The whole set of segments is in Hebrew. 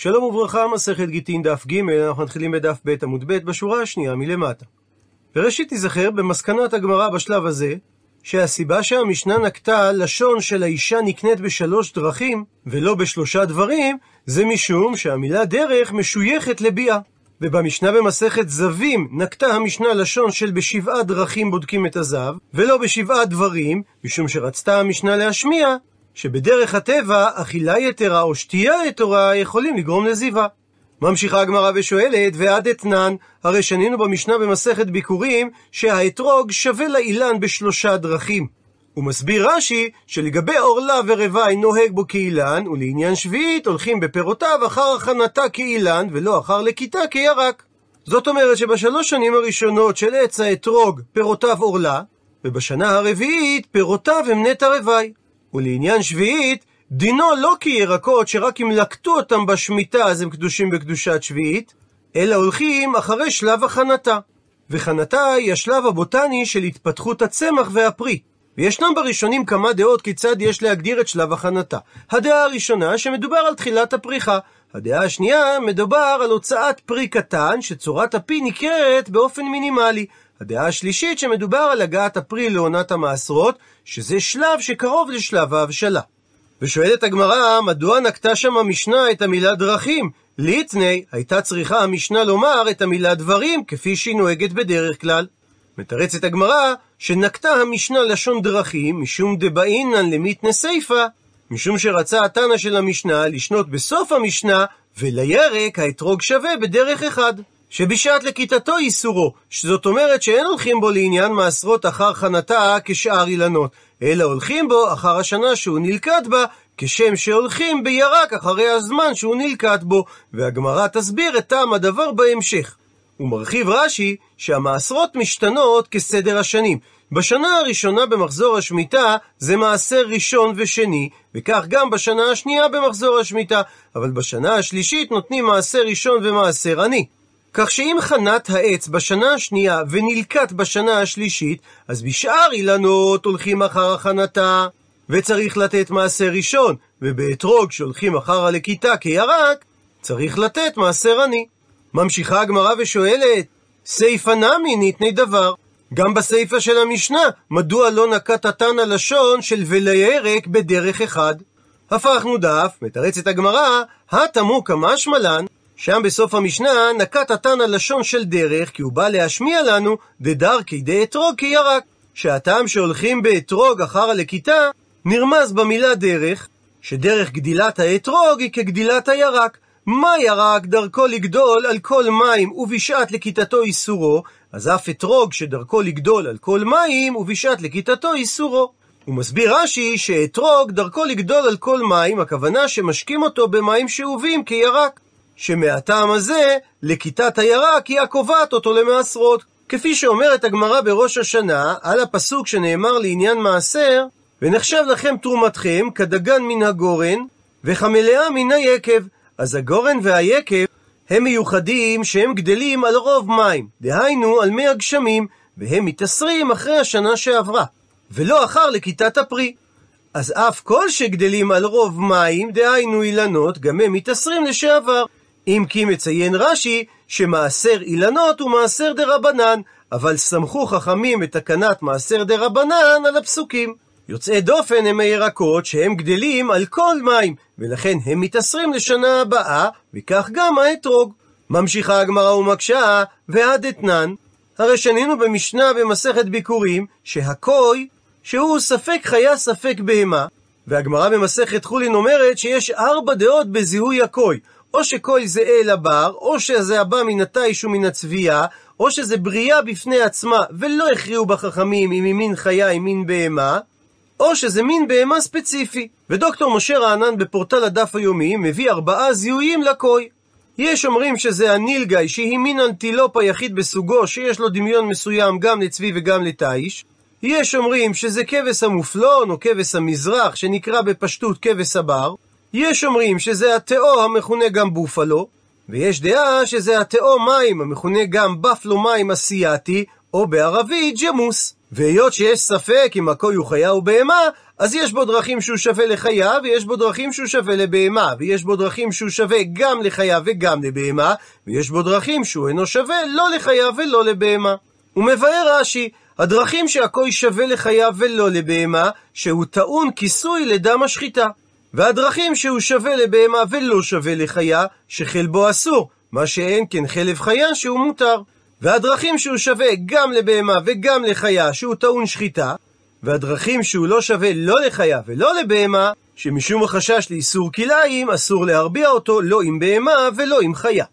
שלום וברכה, מסכת גיטין דף ג', אנחנו מתחילים בדף ב' עמוד ב', בשורה השנייה מלמטה. וראשית תיזכר במסקנת הגמרא בשלב הזה, שהסיבה שהמשנה נקטה לשון של האישה נקנית בשלוש דרכים, ולא בשלושה דברים, זה משום שהמילה דרך משויכת לביאה. ובמשנה במסכת זבים נקטה המשנה לשון של בשבעה דרכים בודקים את הזב, ולא בשבעה דברים, משום שרצתה המשנה להשמיע שבדרך הטבע אכילה יתרה או שתייה יתרה יכולים לגרום לזיווה. ממשיכה הגמרא ושואלת, ועד אתנן, הרי שנינו במשנה במסכת ביקורים, שהאתרוג שווה לאילן בשלושה דרכים. הוא מסביר רש"י, שלגבי עורלה ורבעי נוהג בו כאילן, ולעניין שביעית הולכים בפירותיו אחר הכנתה כאילן, ולא אחר לכיתה כירק. זאת אומרת שבשלוש שנים הראשונות של עץ האתרוג פירותיו עורלה, ובשנה הרביעית פירותיו הם נטע רבעי. ולעניין שביעית, דינו לא כירקות שרק אם לקטו אותם בשמיטה אז הם קדושים בקדושת שביעית, אלא הולכים אחרי שלב הכנתה. וכנתה היא השלב הבוטני של התפתחות הצמח והפרי. וישנם בראשונים כמה דעות כיצד יש להגדיר את שלב הכנתה. הדעה הראשונה, שמדובר על תחילת הפריחה. הדעה השנייה, מדובר על הוצאת פרי קטן, שצורת הפי ניכרת באופן מינימלי. הדעה השלישית, שמדובר על הגעת הפרי לעונת המעשרות, שזה שלב שקרוב לשלב ההבשלה. ושואלת הגמרא, מדוע נקטה שם המשנה את המילה דרכים? ליטני, הייתה צריכה המשנה לומר את המילה דברים, כפי שהיא נוהגת בדרך כלל. מתרצת הגמרא, שנקטה המשנה לשון דרכים, משום דבעינן למיתנה סיפה, משום שרצה התנא של המשנה לשנות בסוף המשנה, ולירק האתרוג שווה בדרך אחד. שבשעת לכיתתו איסורו, שזאת אומרת שאין הולכים בו לעניין מעשרות אחר חנתה כשאר אילנות, אלא הולכים בו אחר השנה שהוא נלכד בה, כשם שהולכים בירק אחרי הזמן שהוא נלכד בו, והגמרא תסביר את טעם הדבר בהמשך. הוא מרחיב רש"י שהמעשרות משתנות כסדר השנים. בשנה הראשונה במחזור השמיטה זה מעשר ראשון ושני, וכך גם בשנה השנייה במחזור השמיטה, אבל בשנה השלישית נותנים מעשר ראשון ומעשר עני. כך שאם חנת העץ בשנה השנייה ונלקט בשנה השלישית, אז בשאר אילנות הולכים אחר הכנתה, וצריך לתת מעשר ראשון, ובאתרוג שהולכים אחר הלקיטה כירק, צריך לתת מעשר עני. ממשיכה הגמרא ושואלת, סיפא נמי ניתני דבר. גם בסיפא של המשנה, מדוע לא נקט התנא לשון של ולירק בדרך אחד? הפכנו דף, מתרצת הגמרא, התמו כמשמע לן, שם בסוף המשנה נקט התנא לשון של דרך, כי הוא בא להשמיע לנו דדרכי דאתרוג כירק. שהטעם שהולכים באתרוג אחר הלקיטה, נרמז במילה דרך, שדרך גדילת האתרוג היא כגדילת הירק. מה ירק דרכו לגדול על כל מים ובשעת לכיתתו איסורו, אז אף אתרוג שדרכו לגדול על כל מים ובשעת לכיתתו איסורו. הוא מסביר רש"י שאתרוג דרכו לגדול על כל מים, הכוונה שמשקים אותו במים שאובים כירק. שמהטעם הזה, לכיתת הירק היא הקובעת אותו למעשרות. כפי שאומרת הגמרא בראש השנה, על הפסוק שנאמר לעניין מעשר, ונחשב לכם תרומתכם כדגן מן הגורן, וכמלאה מן היקב. אז הגורן והיקב הם מיוחדים שהם גדלים על רוב מים, דהיינו על מי הגשמים, והם מתעשרים אחרי השנה שעברה, ולא אחר לכיתת הפרי. אז אף כל שגדלים על רוב מים, דהיינו אילנות, גם הם מתעשרים לשעבר. אם כי מציין רש"י שמעשר אילנות הוא מעשר דה רבנן, אבל סמכו חכמים בתקנת מעשר דה רבנן על הפסוקים. יוצאי דופן הם הירקות שהם גדלים על כל מים, ולכן הם מתעשרים לשנה הבאה, וכך גם האתרוג. ממשיכה הגמרא ומקשה, ועד אתנן, הרי שנינו במשנה במסכת ביקורים, שהכוי, שהוא ספק חיה ספק בהמה, והגמרא במסכת חולין אומרת שיש ארבע דעות בזיהוי הכוי. או שכל זה אל הבר, או שזה הבא מן התיש ומן הצבייה, או שזה בריאה בפני עצמה, ולא הכריעו בחכמים אם היא מין חיה, אם מין בהמה, או שזה מין בהמה ספציפי. ודוקטור משה רענן בפורטל הדף היומי מביא ארבעה זיהויים לקוי. יש אומרים שזה הנילגאי, שהיא מין אנטילופ היחיד בסוגו, שיש לו דמיון מסוים גם לצבי וגם לתיש. יש אומרים שזה כבש המופלון או כבש המזרח, שנקרא בפשטות כבש הבר. יש אומרים שזה התאו המכונה גם בופלו, ויש דעה שזה התאו מים המכונה גם בפלו מים אסיאתי, או בערבית ג'מוס. והיות שיש ספק אם הכוי הוא חיה או בהמה, אז יש בו דרכים שהוא שווה לחיה, ויש בו דרכים שהוא שווה לבהמה, ויש בו דרכים שהוא שווה גם לחיה וגם לבהמה, ויש בו דרכים שהוא אינו שווה לא לחיה ולא לבהמה. הוא מבאר רש"י, הדרכים שהכוי שווה לחיה ולא לבהמה, שהוא טעון כיסוי לדם השחיטה. והדרכים שהוא שווה לבהמה ולא שווה לחיה, שחלבו אסור, מה שאין כן חלב חיה שהוא מותר. והדרכים שהוא שווה גם לבהמה וגם לחיה, שהוא טעון שחיטה, והדרכים שהוא לא שווה לא לחיה ולא לבהמה, שמשום החשש לאיסור כלאיים, אסור להרביע אותו לא עם בהמה ולא עם חיה.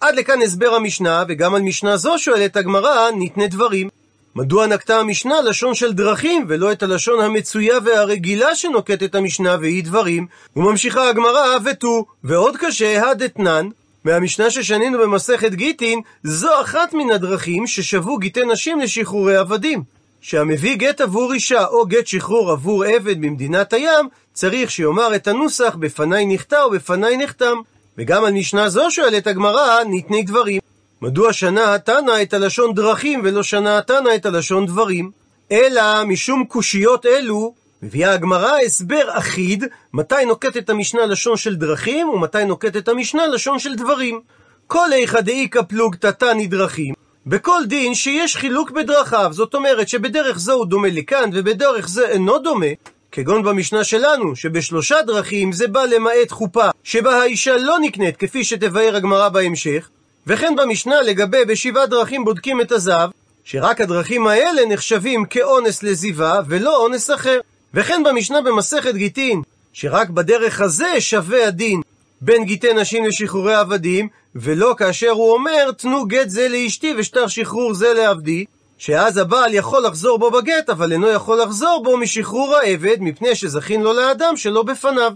עד לכאן הסבר המשנה, וגם על משנה זו שואלת הגמרא, ניתנה דברים. מדוע נקטה המשנה לשון של דרכים, ולא את הלשון המצויה והרגילה שנוקטת המשנה והיא דברים? וממשיכה הגמרא, ותו, ועוד קשה, הדתנן, מהמשנה ששנינו במסכת גיטין, זו אחת מן הדרכים ששבו גיטי נשים לשחרורי עבדים. שהמביא גט עבור אישה או גט שחרור עבור עבד ממדינת הים, צריך שיאמר את הנוסח בפניי נכתב ובפניי נחתם. וגם על משנה זו שואלת הגמרא, ניתני דברים. מדוע שנה התנא את הלשון דרכים ולא שנה התנא את הלשון דברים? אלא משום קושיות אלו, מביאה הגמרא הסבר אחיד, מתי נוקטת המשנה לשון של דרכים, ומתי נוקטת המשנה לשון של דברים. כל איכא דאיכא פלוגתא תני דרכים, בכל דין שיש חילוק בדרכיו, זאת אומרת שבדרך זו הוא דומה לכאן, ובדרך זה אינו דומה, כגון במשנה שלנו, שבשלושה דרכים זה בא למעט חופה, שבה האישה לא נקנית, כפי שתבאר הגמרא בהמשך, וכן במשנה לגבי בשבעה דרכים בודקים את הזהב, שרק הדרכים האלה נחשבים כאונס לזיווה, ולא אונס אחר. וכן במשנה במסכת גיטין, שרק בדרך הזה שווה הדין בין גיטי נשים לשחרורי עבדים, ולא כאשר הוא אומר, תנו גט זה לאשתי ושטר שחרור זה לעבדי, שאז הבעל יכול לחזור בו בגט, אבל אינו יכול לחזור בו משחרור העבד, מפני שזכין לו לאדם שלא בפניו.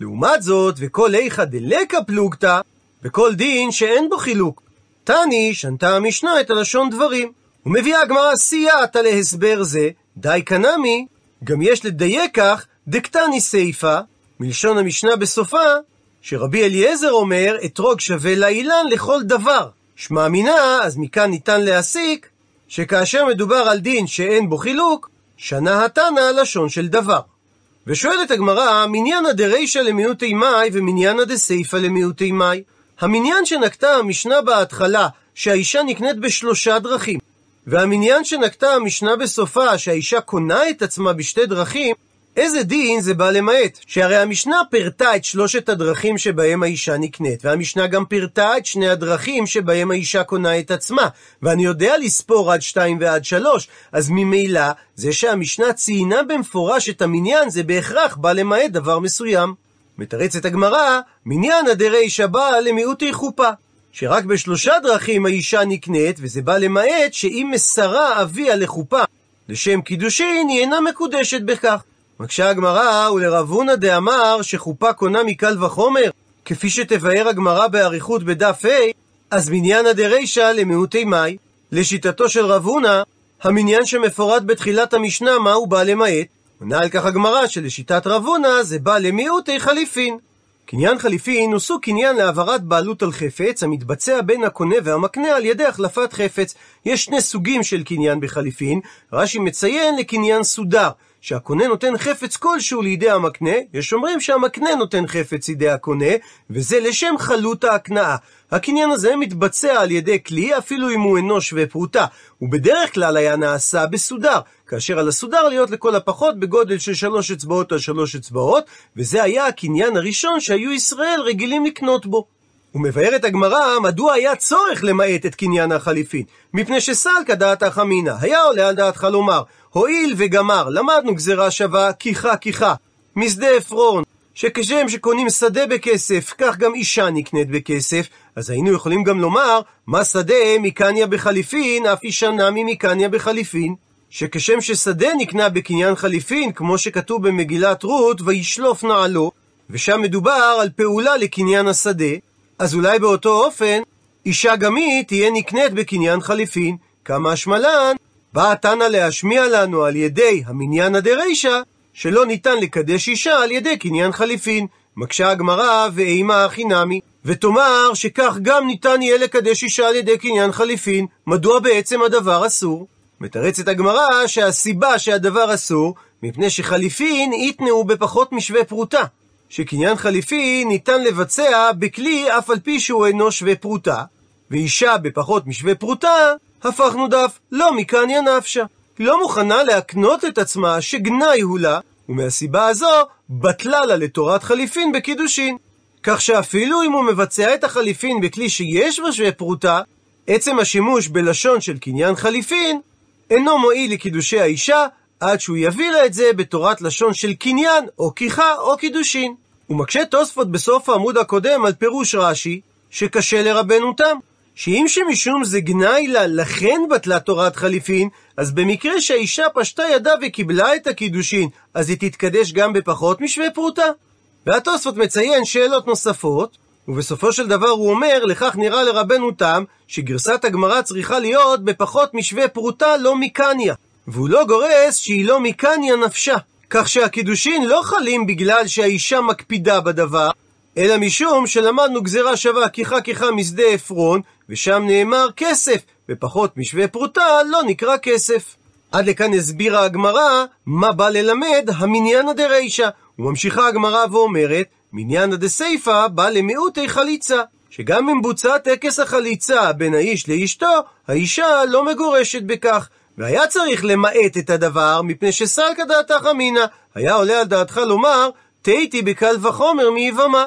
לעומת זאת, וכל איכא דלקא פלוגתא, וכל דין שאין בו חילוק. תני, שנתה המשנה את הלשון דברים. ומביאה הגמרא סייעתא להסבר זה, די קנמי, גם יש לדייק כך, דקתני סיפא, מלשון המשנה בסופה, שרבי אליעזר אומר, אתרוג שווה לאילן לכל דבר. שמע מינה, אז מכאן ניתן להסיק, שכאשר מדובר על דין שאין בו חילוק, שנה התנא לשון של דבר. ושואלת הגמרא, מניינה דרישא למיעוטי מאי ומניינה דסייפא למיעוטי מאי. המניין שנקטה המשנה בהתחלה, שהאישה נקנית בשלושה דרכים, והמניין שנקטה המשנה בסופה, שהאישה קונה את עצמה בשתי דרכים, איזה דין זה בא למעט? שהרי המשנה פירטה את שלושת הדרכים שבהם האישה נקנית, והמשנה גם פירטה את שני הדרכים שבהם האישה קונה את עצמה, ואני יודע לספור עד שתיים ועד שלוש, אז ממילא, זה שהמשנה ציינה במפורש את המניין, זה בהכרח בא למעט דבר מסוים. מתרצת הגמרא, מניין הדרישא בא למיעוטי חופה. שרק בשלושה דרכים האישה נקנית, וזה בא למעט שאם מסרה אביה לחופה לשם קידושין, היא אינה מקודשת בכך. מקשה הגמרא, ולרב הונא דאמר שחופה קונה מקל וחומר, כפי שתבאר הגמרא באריכות בדף ה', אז מניינא דרישא למיעוטי מאי. לשיטתו של רב הונא, המניין שמפורט בתחילת המשנה, מה הוא בא למעט? עונה על כך הגמרא שלשיטת רב הונא זה בא למיעוטי חליפין. קניין חליפין הוא סוג קניין להעברת בעלות על חפץ המתבצע בין הקונה והמקנה על ידי החלפת חפץ. יש שני סוגים של קניין בחליפין, רש"י מציין לקניין סודר, שהקונה נותן חפץ כלשהו לידי המקנה, יש אומרים שהמקנה נותן חפץ לידי הקונה, וזה לשם חלות ההקנאה. הקניין הזה מתבצע על ידי כלי, אפילו אם הוא אינו שווה פרוטה, ובדרך כלל היה נעשה בסודר, כאשר על הסודר להיות לכל הפחות בגודל של שלוש אצבעות על שלוש אצבעות, וזה היה הקניין הראשון שהיו ישראל רגילים לקנות בו. ומבארת הגמרא מדוע היה צורך למעט את קניין החליפין, מפני שסלקא דעתך אמינא, היה עולה על דעתך לומר, הואיל וגמר, למדנו גזירה שווה, כיחה כיחה, משדה עפרון, שכשם שקונים שדה בכסף, כך גם אישה נקנית בכסף, אז היינו יכולים גם לומר, מה שדה מקניה בחליפין, אף אישה נמי מקניה בחליפין. שכשם ששדה נקנה בקניין חליפין, כמו שכתוב במגילת רות, וישלוף נעלו, ושם מדובר על פעולה לקניין השדה, אז אולי באותו אופן, אישה גם היא תהיה נקנית בקניין חליפין. כמה השמלן, באה תנא להשמיע לנו על ידי המניינה דרישא, שלא ניתן לקדש אישה על ידי קניין חליפין. מקשה הגמרא ואימה הכי נמי, ותאמר שכך גם ניתן יהיה לקדש אישה על ידי קניין חליפין, מדוע בעצם הדבר אסור? מתרצת הגמרא שהסיבה שהדבר אסור, מפני שחליפין יתנאו בפחות משווה פרוטה. שקניין חליפין ניתן לבצע בכלי אף על פי שהוא אינו שווה פרוטה, ואישה בפחות משווה פרוטה, הפכנו דף לא מקניה נפשה. לא מוכנה להקנות את עצמה שגנאי הוא לה, ומהסיבה הזו בטלה לה לתורת חליפין בקידושין. כך שאפילו אם הוא מבצע את החליפין בכלי שיש בו שווה פרוטה, עצם השימוש בלשון של קניין חליפין אינו מועיל לקידושי האישה, עד שהוא יביא לה את זה בתורת לשון של קניין, או כיחה, או קידושין. הוא מקשה תוספות בסוף העמוד הקודם על פירוש רש"י, שקשה לרבנותם. שאם שמשום זה גנאי לה, לכן בטלה תורת חליפין, אז במקרה שהאישה פשטה ידה וקיבלה את הקידושין, אז היא תתקדש גם בפחות משווה פרוטה? והתוספות מציין שאלות נוספות, ובסופו של דבר הוא אומר, לכך נראה לרבנו תם, שגרסת הגמרא צריכה להיות בפחות משווה פרוטה לא מקניה. והוא לא גורס שהיא לא מקניה נפשה. כך שהקידושין לא חלים בגלל שהאישה מקפידה בדבר, אלא משום שלמדנו גזירה שווה כיחה כיחה משדה עפרון, ושם נאמר כסף, ופחות משווה פרוטה לא נקרא כסף. עד לכאן הסבירה הגמרא מה בא ללמד המניינא דרישא. וממשיכה הגמרא ואומרת, מניינא דסייפא בא למיעוטי חליצה. שגם אם בוצע טקס החליצה בין האיש לאשתו, האישה לא מגורשת בכך. והיה צריך למעט את הדבר, מפני שסלקא דעתך אמינא. היה עולה על דעתך לומר, תהיתי בקל וחומר מיבמה.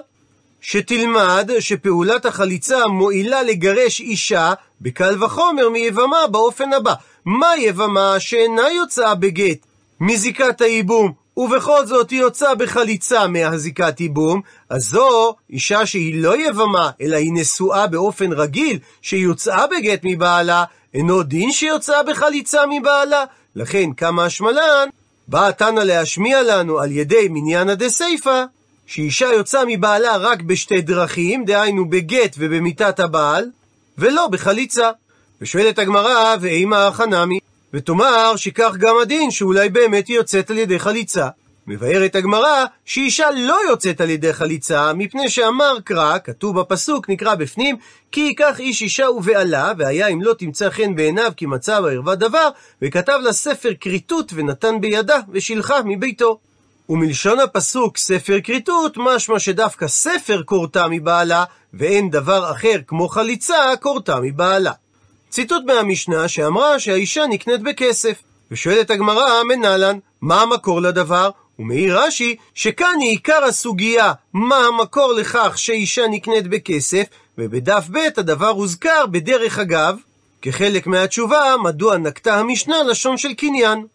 שתלמד שפעולת החליצה מועילה לגרש אישה בקל וחומר מיבמה באופן הבא. מה יבמה שאינה יוצאה בגט מזיקת הייבום, ובכל זאת היא יוצאה בחליצה מהזיקת ייבום, אז זו אישה שהיא לא יבמה, אלא היא נשואה באופן רגיל, שיוצאה בגט מבעלה, אינו דין שיוצאה בחליצה מבעלה. לכן, כמה השמלן, באה תנא להשמיע לנו על ידי מניינא דסייפא, שאישה יוצאה מבעלה רק בשתי דרכים, דהיינו בגט ובמיתת הבעל, ולא בחליצה. ושואלת הגמרא, ואימה החנמי, ותאמר שכך גם הדין שאולי באמת היא יוצאת על ידי חליצה. מבארת הגמרא שאישה לא יוצאת על ידי חליצה, מפני שאמר קרא, כתוב בפסוק, נקרא בפנים, כי ייקח איש אישה ובעלה, והיה אם לא תמצא חן בעיניו כי מצא בערווה דבר, וכתב לה ספר כריתות ונתן בידה, ושילחה מביתו. ומלשון הפסוק ספר כריתות, משמע שדווקא ספר כורתה מבעלה, ואין דבר אחר כמו חליצה כורתה מבעלה. ציטוט מהמשנה שאמרה שהאישה נקנית בכסף. ושואלת הגמרא, מנהלן, מה המקור לדבר? ומעיר רש"י, שכאן היא עיקר הסוגיה, מה המקור לכך שאישה נקנית בכסף, ובדף ב' הדבר הוזכר בדרך אגב, כחלק מהתשובה, מדוע נקטה המשנה לשון של קניין.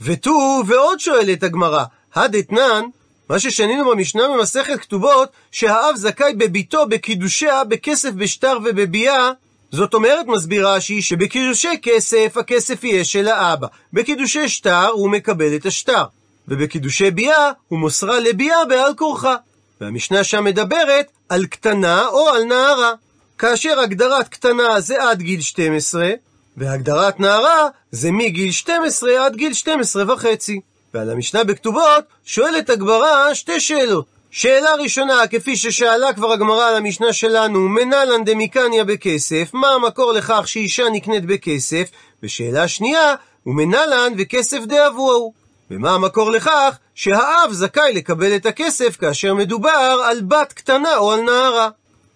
ותו, ועוד שואלת הגמרא, הדתנן, מה ששנינו במשנה במסכת כתובות, שהאב זכאי בביתו בקידושיה בכסף בשטר ובביאה, זאת אומרת, מסביר רש"י, שבקידושי כסף, הכסף יהיה של האבא. בקידושי שטר, הוא מקבל את השטר. ובקידושי ביאה, הוא מוסרה לביאה בעל כורחה. והמשנה שם מדברת על קטנה או על נערה. כאשר הגדרת קטנה זה עד גיל 12, והגדרת נערה זה מגיל 12 עד גיל 12 וחצי. ועל המשנה בכתובות שואלת הגמרא שתי שאלות. שאלה ראשונה, כפי ששאלה כבר הגמרא על המשנה שלנו, מנלן דמיקניה בכסף, מה המקור לכך שאישה נקנית בכסף? ושאלה שנייה, ומנלן וכסף דאבוהו. ומה המקור לכך שהאב זכאי לקבל את הכסף כאשר מדובר על בת קטנה או על נערה?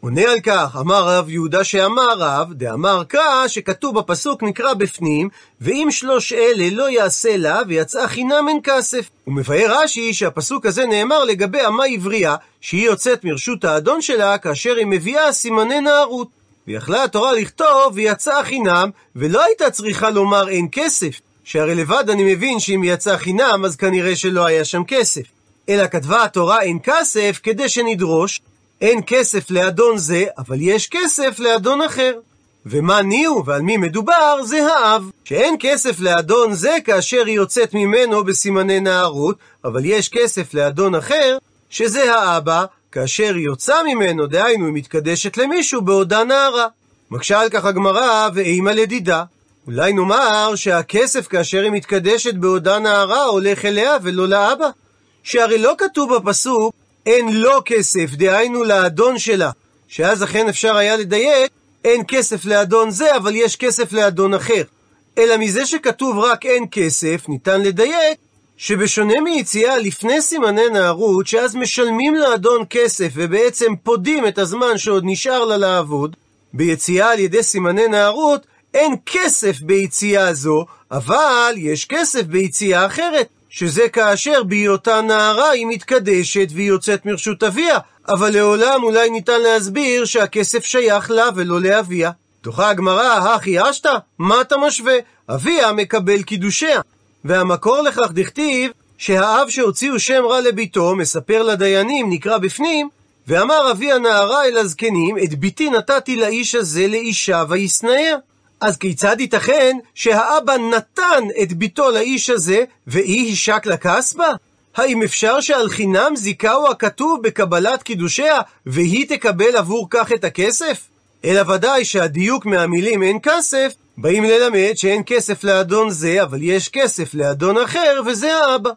עונה על כך, אמר רב יהודה שאמר רב, דאמר קרא, שכתוב בפסוק נקרא בפנים, ואם שלוש אלה לא יעשה לה, ויצאה חינם אין כסף. הוא מבאר רש"י שהפסוק הזה נאמר לגבי אמה עברייה, שהיא יוצאת מרשות האדון שלה, כאשר היא מביאה סימני נערות. ויכלה התורה לכתוב, ויצאה חינם, ולא הייתה צריכה לומר אין כסף. שהרי לבד אני מבין שאם היא יצאה חינם, אז כנראה שלא היה שם כסף. אלא כתבה התורה אין כסף, כדי שנדרוש אין כסף לאדון זה, אבל יש כסף לאדון אחר. ומה ניהו ועל מי מדובר זה האב, שאין כסף לאדון זה כאשר היא יוצאת ממנו בסימני נערות, אבל יש כסף לאדון אחר, שזה האבא, כאשר היא יוצאה ממנו, דהיינו היא מתקדשת למישהו בעודה נערה. מקשה על כך הגמרא ואימא לדידה. אולי נאמר שהכסף כאשר היא מתקדשת בעודה נערה הולך אליה ולא לאבא. שהרי לא כתוב בפסוק אין לו כסף, דהיינו לאדון שלה, שאז אכן אפשר היה לדייק, אין כסף לאדון זה, אבל יש כסף לאדון אחר. אלא מזה שכתוב רק אין כסף, ניתן לדייק שבשונה מיציאה לפני סימני נערות, שאז משלמים לאדון כסף ובעצם פודים את הזמן שעוד נשאר לה לעבוד, ביציאה על ידי סימני נערות אין כסף ביציאה זו, אבל יש כסף ביציאה אחרת, שזה כאשר בהיותה נערה היא מתקדשת והיא יוצאת מרשות אביה, אבל לעולם אולי ניתן להסביר שהכסף שייך לה ולא לאביה. תוכה הגמרא, הכי אשתא? מה אתה משווה? אביה מקבל קידושיה. והמקור לכך דכתיב שהאב שהוציאו שם רע לביתו, מספר לדיינים, נקרא בפנים, ואמר אבי הנערה אל הזקנים, את ביתי נתתי לאיש הזה לאישה וישנאיה. אז כיצד ייתכן שהאבא נתן את ביתו לאיש הזה, והיא השק לכסבה? האם אפשר שעל חינם זיכהו הכתוב בקבלת קידושיה, והיא תקבל עבור כך את הכסף? אלא ודאי שהדיוק מהמילים אין כסף, באים ללמד שאין כסף לאדון זה, אבל יש כסף לאדון אחר, וזה האבא.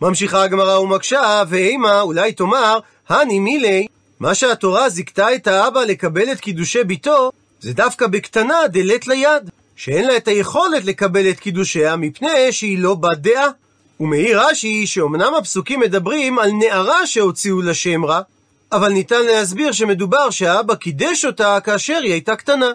ממשיכה הגמרא ומקשה, ואימה, אולי תאמר, הני מילי, מה שהתורה זיכתה את האבא לקבל את קידושי ביתו, זה דווקא בקטנה דלת ליד, שאין לה את היכולת לקבל את קידושיה מפני שהיא לא בת דעה. ומעיר רש"י שאומנם הפסוקים מדברים על נערה שהוציאו לה שם רע, אבל ניתן להסביר שמדובר שהאבא קידש אותה כאשר היא הייתה קטנה.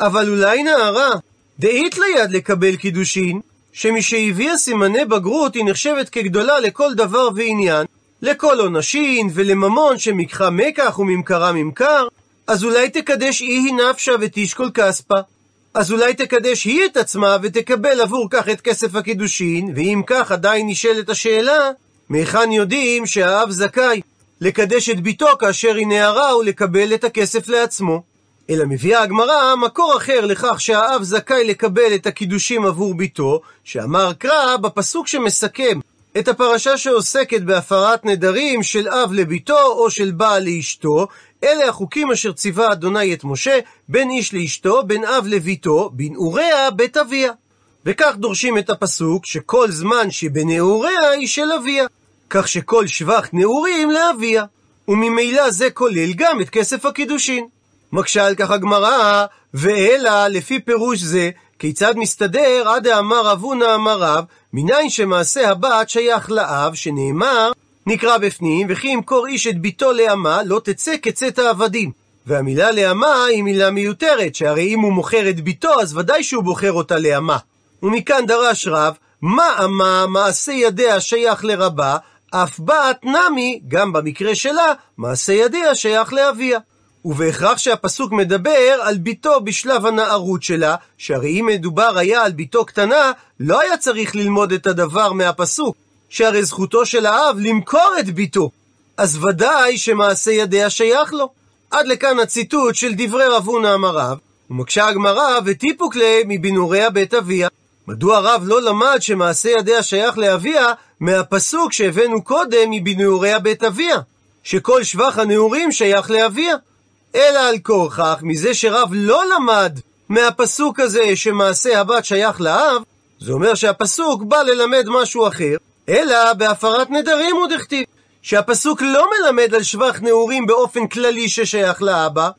אבל אולי נערה, דאית ליד לקבל קידושין, שמשהביאה סימני בגרות היא נחשבת כגדולה לכל דבר ועניין, לכל עונשין ולממון שמקחה מקח וממכרה ממכר, אז אולי תקדש אי היא נפשה ותשקול כספה. אז אולי תקדש היא את עצמה ותקבל עבור כך את כסף הקידושין, ואם כך עדיין נשאלת השאלה, מהיכן יודעים שהאב זכאי לקדש את ביתו כאשר היא נערה ולקבל את הכסף לעצמו. אלא מביאה הגמרא מקור אחר לכך שהאב זכאי לקבל את הקידושים עבור ביתו, שאמר קרא בפסוק שמסכם את הפרשה שעוסקת בהפרת נדרים של אב לביתו או של בעל לאשתו, אלה החוקים אשר ציווה אדוני את משה, בין איש לאשתו, בין אב לביתו, בנעוריה בית אביה. וכך דורשים את הפסוק, שכל זמן שבנעוריה היא של אביה. כך שכל שבח נעורים לאביה. וממילא זה כולל גם את כסף הקידושין. מקשה על כך הגמרא, ואלא לפי פירוש זה, כיצד מסתדר עד דאמר אבונה אמר רב, מניין שמעשה הבת שייך לאב, שנאמר, נקרא בפנים, וכי ימכור איש את ביתו לאמה, לא תצא כצאת העבדים. והמילה לאמה היא מילה מיותרת, שהרי אם הוא מוכר את ביתו, אז ודאי שהוא בוחר אותה לאמה. ומכאן דרש רב, מה אמה מעשה ידיה שייך לרבה, אף בת נמי, גם במקרה שלה, מעשה ידיה שייך לאביה. ובהכרח שהפסוק מדבר על ביתו בשלב הנערות שלה, שהרי אם מדובר היה על ביתו קטנה, לא היה צריך ללמוד את הדבר מהפסוק, שהרי זכותו של האב למכור את ביתו. אז ודאי שמעשה ידיה שייך לו. עד לכאן הציטוט של דברי רב הונא אמר רב, ומקשה הגמרא וטיפוק ליה מבינוריה בית אביה. מדוע רב לא למד שמעשה ידיה שייך לאביה מהפסוק שהבאנו קודם מבינוריה בית אביה, שכל שבח הנעורים שייך לאביה? אלא על כורכך, מזה שרב לא למד מהפסוק הזה שמעשה הבת שייך לאב, זה אומר שהפסוק בא ללמד משהו אחר, אלא בהפרת נדרים הוא דכתיב, שהפסוק לא מלמד על שבח נעורים באופן כללי ששייך לאבא,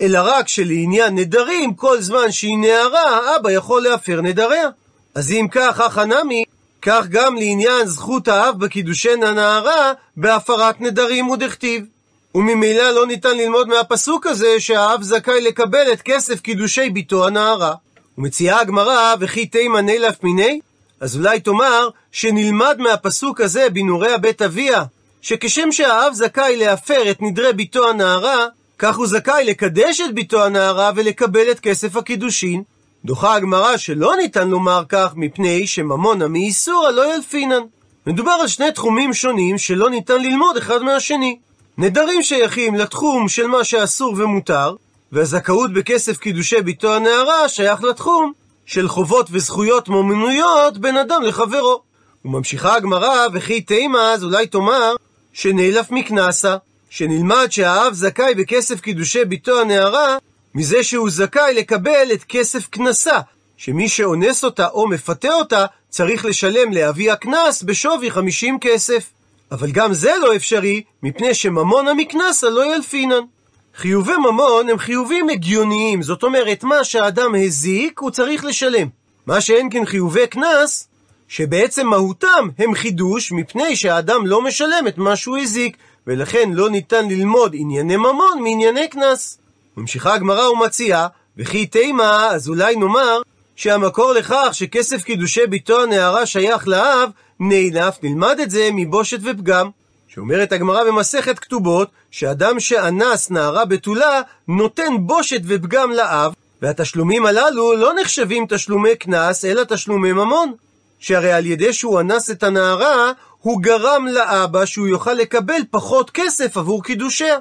אלא רק שלעניין נדרים, כל זמן שהיא נערה, האבא יכול להפר נדריה. אז אם כך, אחא נמי, כך גם לעניין זכות האב בקידושן הנערה, בהפרת נדרים הוא דכתיב. וממילא לא ניתן ללמוד מהפסוק הזה שהאב זכאי לקבל את כסף קידושי ביתו הנערה. ומציעה הגמרא, וכי תימא נילף מיני? אז אולי תאמר שנלמד מהפסוק הזה בנעורי הבית אביה, שכשם שהאב זכאי להפר את נדרי ביתו הנערה, כך הוא זכאי לקדש את ביתו הנערה ולקבל את כסף הקידושין. דוחה הגמרא שלא ניתן לומר כך מפני שממונה מאיסורא לא ילפינן. מדובר על שני תחומים שונים שלא ניתן ללמוד אחד מהשני. נדרים שייכים לתחום של מה שאסור ומותר, והזכאות בכסף קידושי ביתו הנערה שייך לתחום של חובות וזכויות מומנויות בין אדם לחברו. וממשיכה הגמרא, וכי תימא, אז אולי תאמר, שנאלף מקנסה, שנלמד שהאב זכאי בכסף קידושי ביתו הנערה, מזה שהוא זכאי לקבל את כסף קנסה, שמי שאונס אותה או מפתה אותה, צריך לשלם לאבי הקנס בשווי 50 כסף. אבל גם זה לא אפשרי, מפני שממון המקנסה לא ילפינן. חיובי ממון הם חיובים הגיוניים, זאת אומרת, מה שהאדם הזיק, הוא צריך לשלם. מה שאין כן חיובי קנס, שבעצם מהותם הם חידוש מפני שהאדם לא משלם את מה שהוא הזיק, ולכן לא ניתן ללמוד ענייני ממון מענייני קנס. ממשיכה הגמרא ומציעה, וכי תימא, אז אולי נאמר, שהמקור לכך שכסף קידושי בתו הנערה שייך לאב, נאנף, נלמד את זה מבושת ופגם. שאומרת הגמרא במסכת כתובות, שאדם שאנס נערה בתולה, נותן בושת ופגם לאב, והתשלומים הללו לא נחשבים תשלומי קנס, אלא תשלומי ממון. שהרי על ידי שהוא אנס את הנערה, הוא גרם לאבא שהוא יוכל לקבל פחות כסף עבור קידושיה.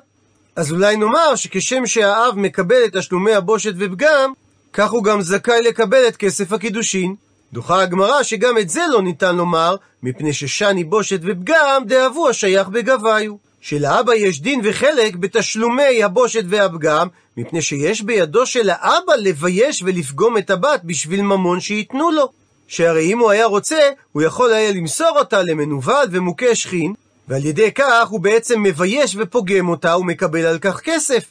אז אולי נאמר שכשם שהאב מקבל את תשלומי הבושת ופגם, כך הוא גם זכאי לקבל את כסף הקידושין. דוחה הגמרא שגם את זה לא ניתן לומר, מפני ששני בושת ופגם דאבו השייך בגביו. שלאבא יש דין וחלק בתשלומי הבושת והפגם, מפני שיש בידו של האבא לבייש ולפגום את הבת בשביל ממון שייתנו לו. שהרי אם הוא היה רוצה, הוא יכול היה למסור אותה למנוול ומוכה שכין, ועל ידי כך הוא בעצם מבייש ופוגם אותה ומקבל על כך כסף.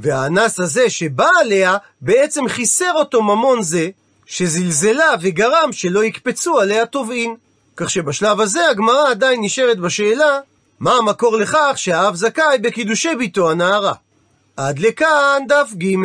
והאנס הזה שבא עליה, בעצם חיסר אותו ממון זה, שזלזלה וגרם שלא יקפצו עליה תובעין. כך שבשלב הזה הגמרא עדיין נשארת בשאלה, מה המקור לכך שהאב זכאי בקידושי ביתו הנערה? עד לכאן דף ג'